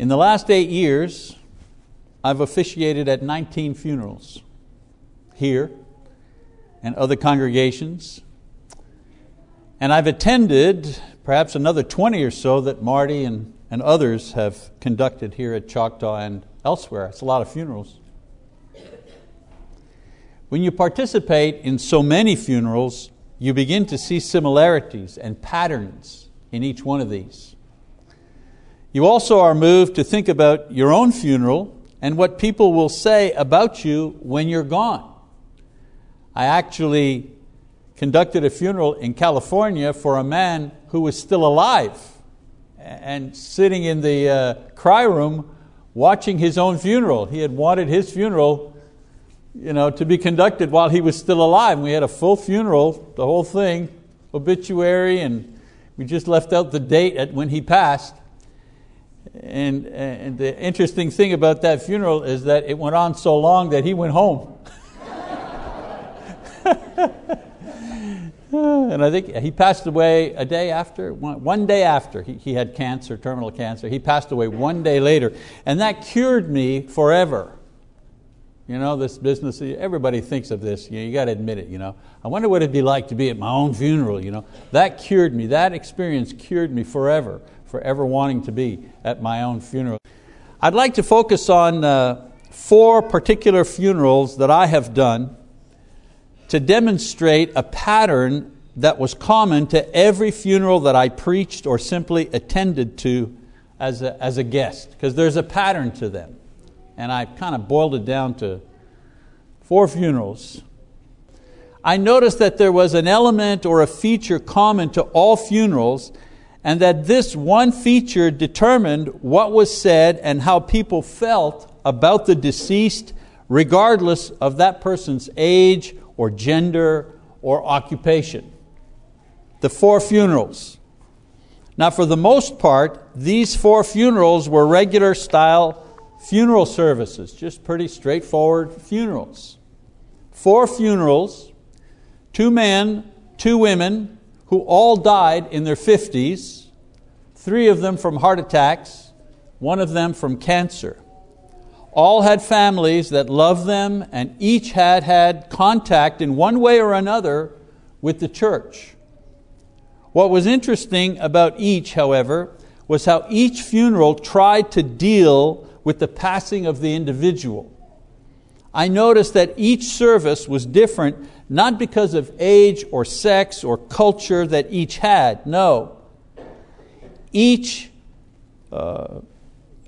In the last eight years, I've officiated at 19 funerals here and other congregations. And I've attended perhaps another 20 or so that Marty and, and others have conducted here at Choctaw and elsewhere. It's a lot of funerals. When you participate in so many funerals, you begin to see similarities and patterns in each one of these. You also are moved to think about your own funeral and what people will say about you when you're gone. I actually conducted a funeral in California for a man who was still alive and sitting in the uh, cry room watching his own funeral. He had wanted his funeral you know, to be conducted while he was still alive. And We had a full funeral, the whole thing, obituary, and we just left out the date at when he passed. And, and the interesting thing about that funeral is that it went on so long that he went home. and I think he passed away a day after, one, day after he, he had cancer, terminal cancer. He passed away one day later. And that cured me forever. You know, this business, everybody thinks of this, you, know, you got to admit it. You know. I wonder what it'd be like to be at my own funeral. You know. That cured me, that experience cured me forever, forever wanting to be at my own funeral. I'd like to focus on uh, four particular funerals that I have done to demonstrate a pattern that was common to every funeral that I preached or simply attended to as a, as a guest, because there's a pattern to them and I kind of boiled it down to four funerals. I noticed that there was an element or a feature common to all funerals, and that this one feature determined what was said and how people felt about the deceased, regardless of that person's age or gender or occupation. The four funerals. Now, for the most part, these four funerals were regular style funeral services, just pretty straightforward funerals. Four funerals, two men, two women, who all died in their 50s, three of them from heart attacks, one of them from cancer. All had families that loved them, and each had had contact in one way or another with the church. What was interesting about each, however, was how each funeral tried to deal with the passing of the individual. I noticed that each service was different, not because of age or sex or culture that each had. No. Each, uh,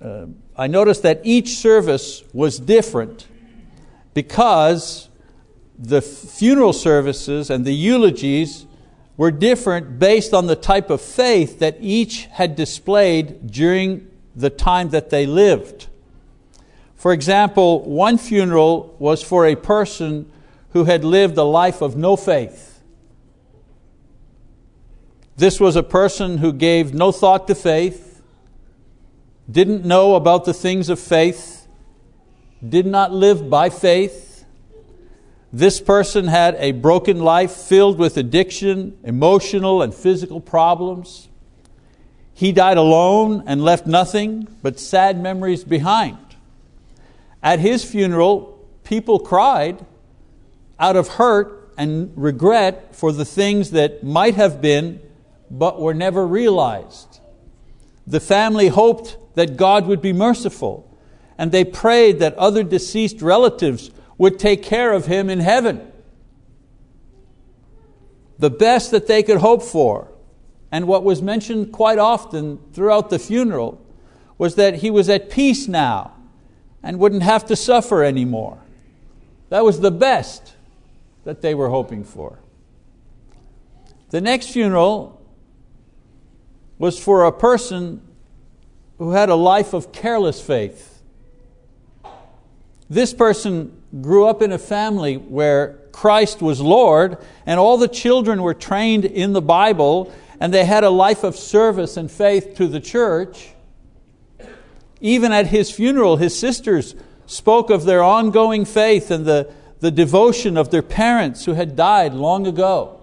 uh, I noticed that each service was different because the funeral services and the eulogies were different based on the type of faith that each had displayed during the time that they lived. For example, one funeral was for a person who had lived a life of no faith. This was a person who gave no thought to faith, didn't know about the things of faith, did not live by faith. This person had a broken life filled with addiction, emotional and physical problems. He died alone and left nothing but sad memories behind. At his funeral, people cried out of hurt and regret for the things that might have been but were never realized. The family hoped that God would be merciful, and they prayed that other deceased relatives would take care of him in heaven. The best that they could hope for, and what was mentioned quite often throughout the funeral, was that he was at peace now and wouldn't have to suffer anymore. That was the best that they were hoping for. The next funeral was for a person who had a life of careless faith. This person grew up in a family where Christ was Lord, and all the children were trained in the Bible, and they had a life of service and faith to the church. Even at his funeral, his sisters spoke of their ongoing faith and the, the devotion of their parents who had died long ago.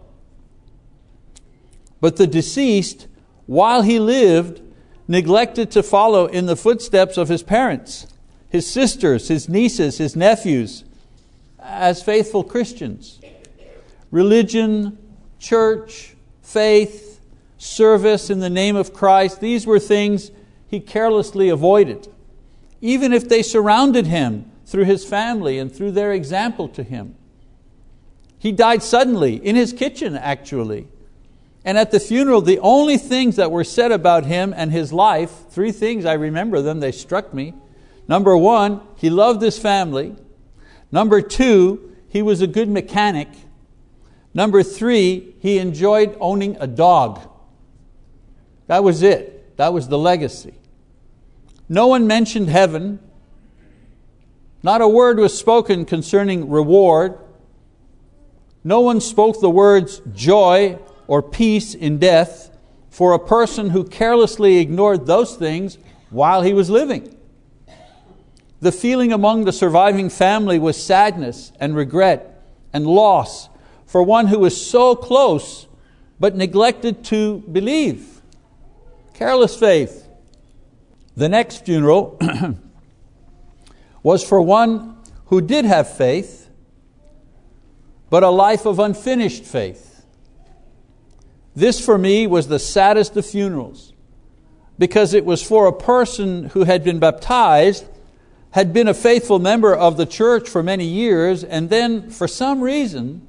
But the deceased, while he lived, neglected to follow in the footsteps of his parents, his sisters, his nieces, his nephews, as faithful Christians. Religion, church, faith, service in the name of Christ, these were things he carelessly avoided, even if they surrounded him through his family and through their example to him. He died suddenly, in his kitchen actually. And at the funeral, the only things that were said about him and his life, three things, I remember them, they struck me. Number one, he loved his family. Number two, he was a good mechanic. Number three, he enjoyed owning a dog. That was it. That was the legacy. No one mentioned heaven. Not a word was spoken concerning reward. No one spoke the words joy or peace in death for a person who carelessly ignored those things while he was living. The feeling among the surviving family was sadness and regret and loss for one who was so close but neglected to believe. Careless faith. The next funeral was for one who did have faith, but a life of unfinished faith. This for me was the saddest of funerals because it was for a person who had been baptized had been a faithful member of the church for many years and then, for some reason,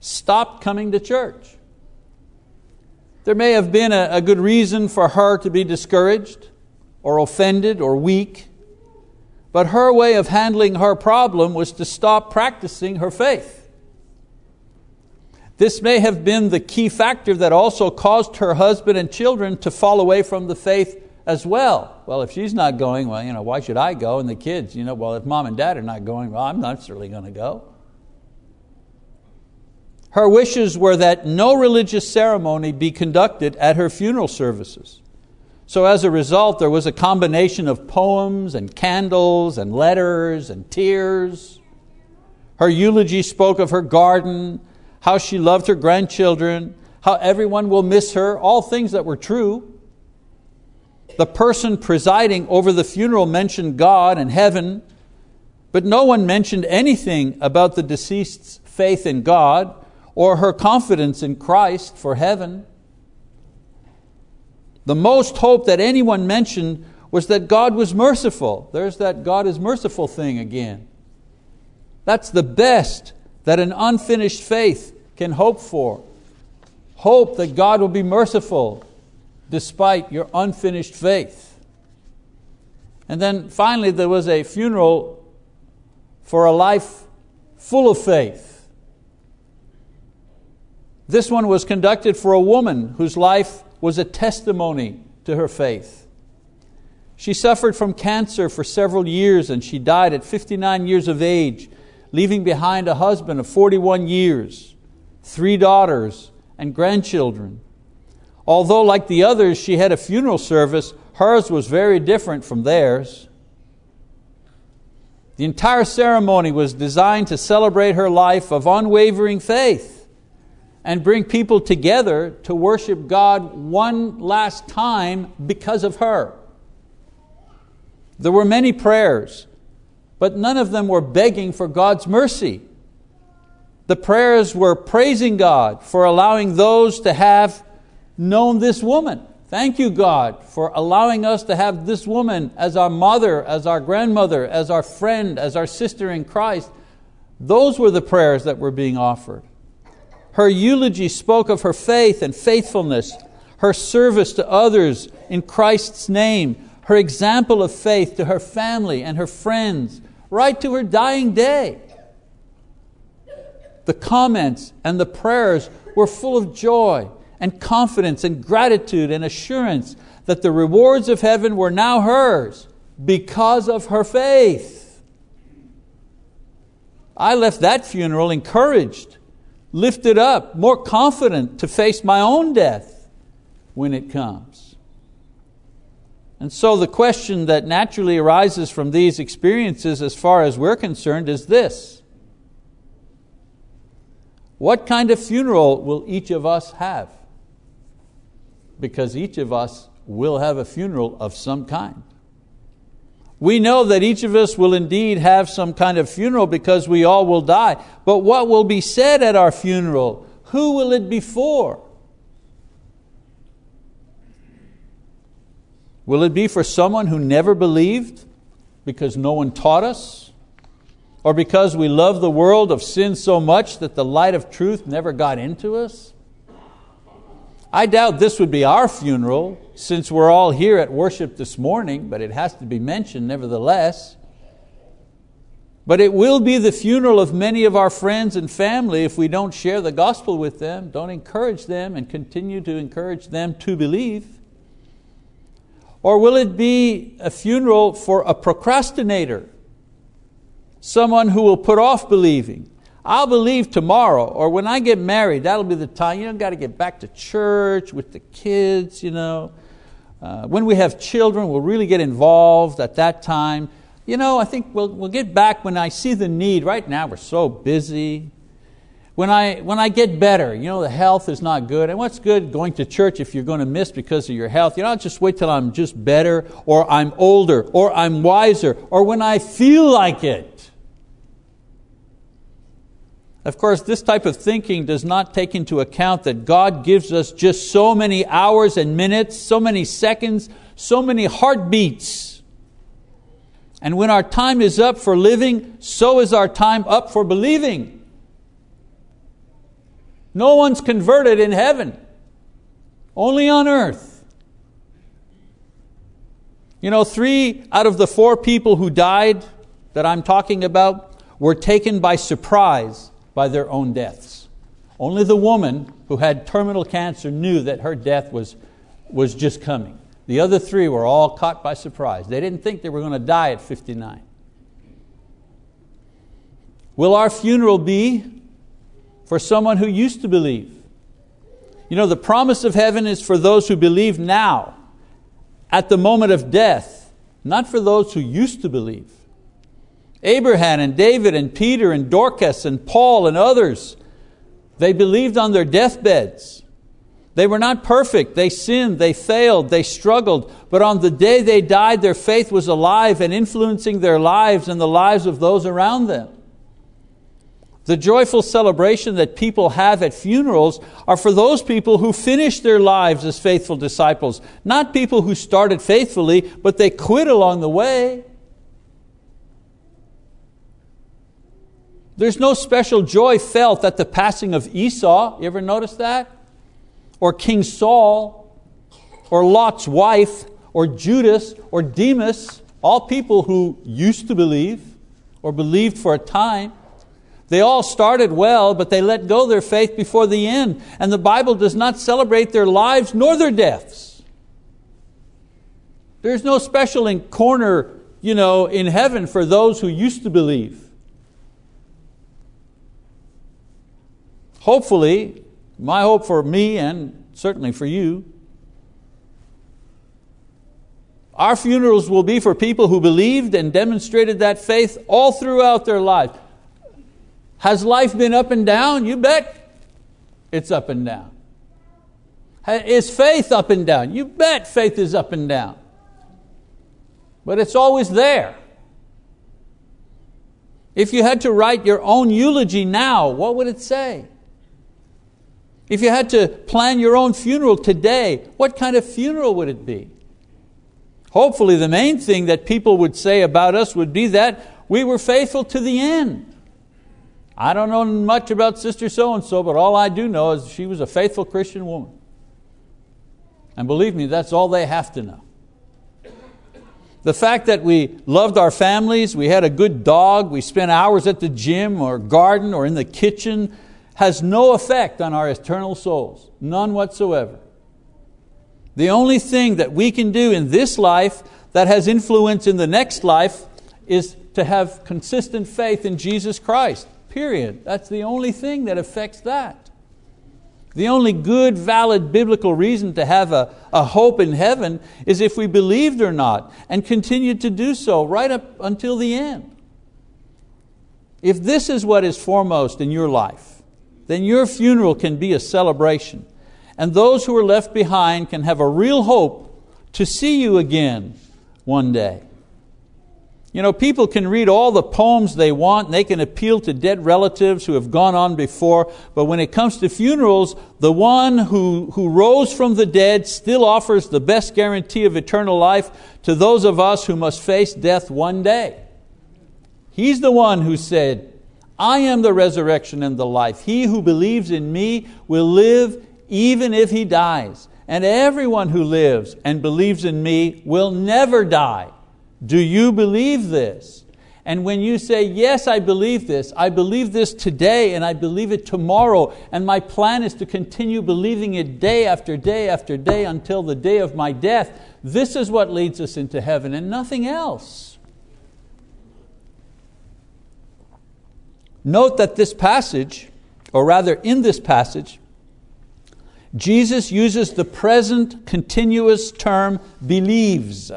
stopped coming to church. There may have been a, good reason for her to be discouraged or offended or weak, but her way of handling her problem was to stop practicing her faith. This may have been the key factor that also caused her husband and children to fall away from the faith as well. Well, if she's not going, well, you know, why should I go? And the kids, you know, well, if mom and dad are not going, well, I'm not certainly going to go. Her wishes were that no religious ceremony be conducted at her funeral services. So as a result, there was a combination of poems and candles and letters and tears. Her eulogy spoke of her garden, how she loved her grandchildren, how everyone will miss her, all things that were true. The person presiding over the funeral mentioned God and heaven, but no one mentioned anything about the deceased's faith in God or her confidence in Christ for heaven. The most hope that anyone mentioned was that God was merciful. There's that God is merciful thing again. That's the best that an unfinished faith can hope for. Hope that God will be merciful despite your unfinished faith. And then finally, there was a funeral for a life full of faith. This one was conducted for a woman whose life was a testimony to her faith. She suffered from cancer for several years and she died at 59 years of age, leaving behind a husband of 41 years, three daughters, and grandchildren. Although, like the others, she had a funeral service, hers was very different from theirs. The entire ceremony was designed to celebrate her life of unwavering faith and bring people together to worship God one last time because of her. There were many prayers, but none of them were begging for God's mercy. The prayers were praising God for allowing those to have known this woman. Thank you, God, for allowing us to have this woman as our mother, as our grandmother, as our friend, as our sister in Christ. Those were the prayers that were being offered. Her eulogy spoke of her faith and faithfulness, her service to others in Christ's name, her example of faith to her family and her friends, right to her dying day. The comments and the prayers were full of joy and confidence and gratitude and assurance that the rewards of heaven were now hers because of her faith. I left that funeral encouraged, lifted up, more confident to face my own death when it comes. And so the question that naturally arises from these experiences, as far as we're concerned, is this What kind of funeral will each of us have? because each of us will have a funeral of some kind. We know that each of us will indeed have some kind of funeral because we all will die. But what will be said at our funeral? Who will it be for? Will it be for someone who never believed because no one taught us? Or because we love the world of sin so much that the light of truth never got into us? I doubt this would be our funeral since we're all here at worship this morning, but it has to be mentioned nevertheless. But it will be the funeral of many of our friends and family if we don't share the gospel with them, don't encourage them, and continue to encourage them to believe. Or will it be a funeral for a procrastinator? Someone who will put off believing. I'll believe tomorrow, or when I get married, that'll be the time. You know, got to get back to church with the kids, you know. Uh, when we have children, we'll really get involved at that time. You know, I think we'll, we'll get back when I see the need. Right now, we're so busy. When I, when I get better, you know, the health is not good. And what's good going to church if you're going to miss because of your health? You know, I'll just wait till I'm just better, or I'm older, or I'm wiser, or when I feel like it. Of course, this type of thinking does not take into account that God gives us just so many hours and minutes, so many seconds, so many heartbeats. And when our time is up for living, so is our time up for believing. No one's converted in heaven, only on earth. You know, three out of the four people who died that I'm talking about were taken by surprise by their own deaths. Only the woman who had terminal cancer knew that her death was, was just coming. The other three were all caught by surprise. They didn't think they were going to die at 59. Will our funeral be for someone who used to believe. You know, the promise of heaven is for those who believe now, at the moment of death, not for those who used to believe. Abraham and David and Peter and Dorcas and Paul and others, they believed on their deathbeds. They were not perfect, they sinned, they failed, they struggled, but on the day they died, their faith was alive and influencing their lives and the lives of those around them. The joyful celebration that people have at funerals are for those people who finished their lives as faithful disciples, not people who started faithfully, but they quit along the way. There's no special joy felt at the passing of Esau. You ever notice that? Or King Saul, or Lot's wife, or Judas, or Demas, all people who used to believe, or believed for a time. They all started well, but they let go their faith before the end. And the Bible does not celebrate their lives nor their deaths. There's no special corner you know, in heaven for those who used to believe. Hopefully, my hope for me and certainly for you, our funerals will be for people who believed and demonstrated that faith all throughout their lives. Has life been up and down? You bet it's up and down. Is faith up and down? You bet faith is up and down. But it's always there. If you had to write your own eulogy now, what would it say? If you had to plan your own funeral today, what kind of funeral would it be? Hopefully, the main thing that people would say about us would be that we were faithful to the end. I don't know much about Sister so and so, but all I do know is she was a faithful Christian woman. And believe me, that's all they have to know. The fact that we loved our families, we had a good dog, we spent hours at the gym or garden or in the kitchen, has no effect on our eternal souls, none whatsoever. The only thing that we can do in this life that has influence in the next life is to have consistent faith in Jesus Christ. Period. That's the only thing that affects that. The only good, valid biblical reason to have a, a hope in heaven is if we believed or not and continued to do so right up until the end. If this is what is foremost in your life, then your funeral can be a celebration. And those who are left behind can have a real hope to see you again one day. You know, people can read all the poems they want and they can appeal to dead relatives who have gone on before, but when it comes to funerals, the one who, who rose from the dead still offers the best guarantee of eternal life to those of us who must face death one day. He's the one who said, I am the resurrection and the life. He who believes in me will live even if he dies. And everyone who lives and believes in me will never die. Do you believe this? And when you say, Yes, I believe this, I believe this today and I believe it tomorrow, and my plan is to continue believing it day after day after day until the day of my death, this is what leads us into heaven and nothing else. Note that this passage, or rather in this passage, Jesus uses the present continuous term believes.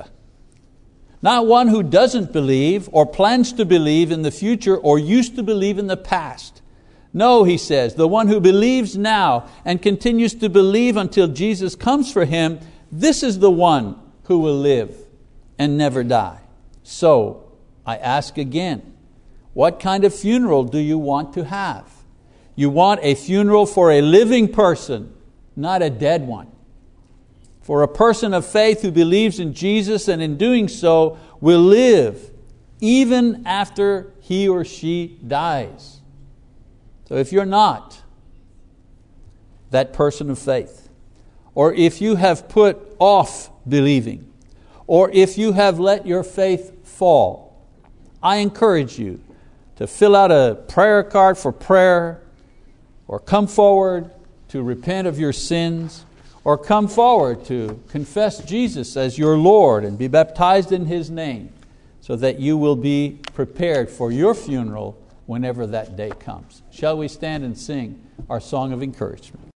Not one who doesn't believe or plans to believe in the future or used to believe in the past. No, he says, the one who believes now and continues to believe until Jesus comes for him, this is the one who will live and never die. So, I ask again, what kind of funeral do you want to have? You want a funeral for a living person, not a dead one. For a person of faith who believes in Jesus and in doing so will live even after he or she dies. So if you're not that person of faith, or if you have put off believing, or if you have let your faith fall, I encourage you to fill out a prayer card for prayer, or come forward to repent of your sins or come forward to confess Jesus as your Lord and be baptized in His name so that you will be prepared for your funeral whenever that day comes. Shall we stand and sing our song of encouragement?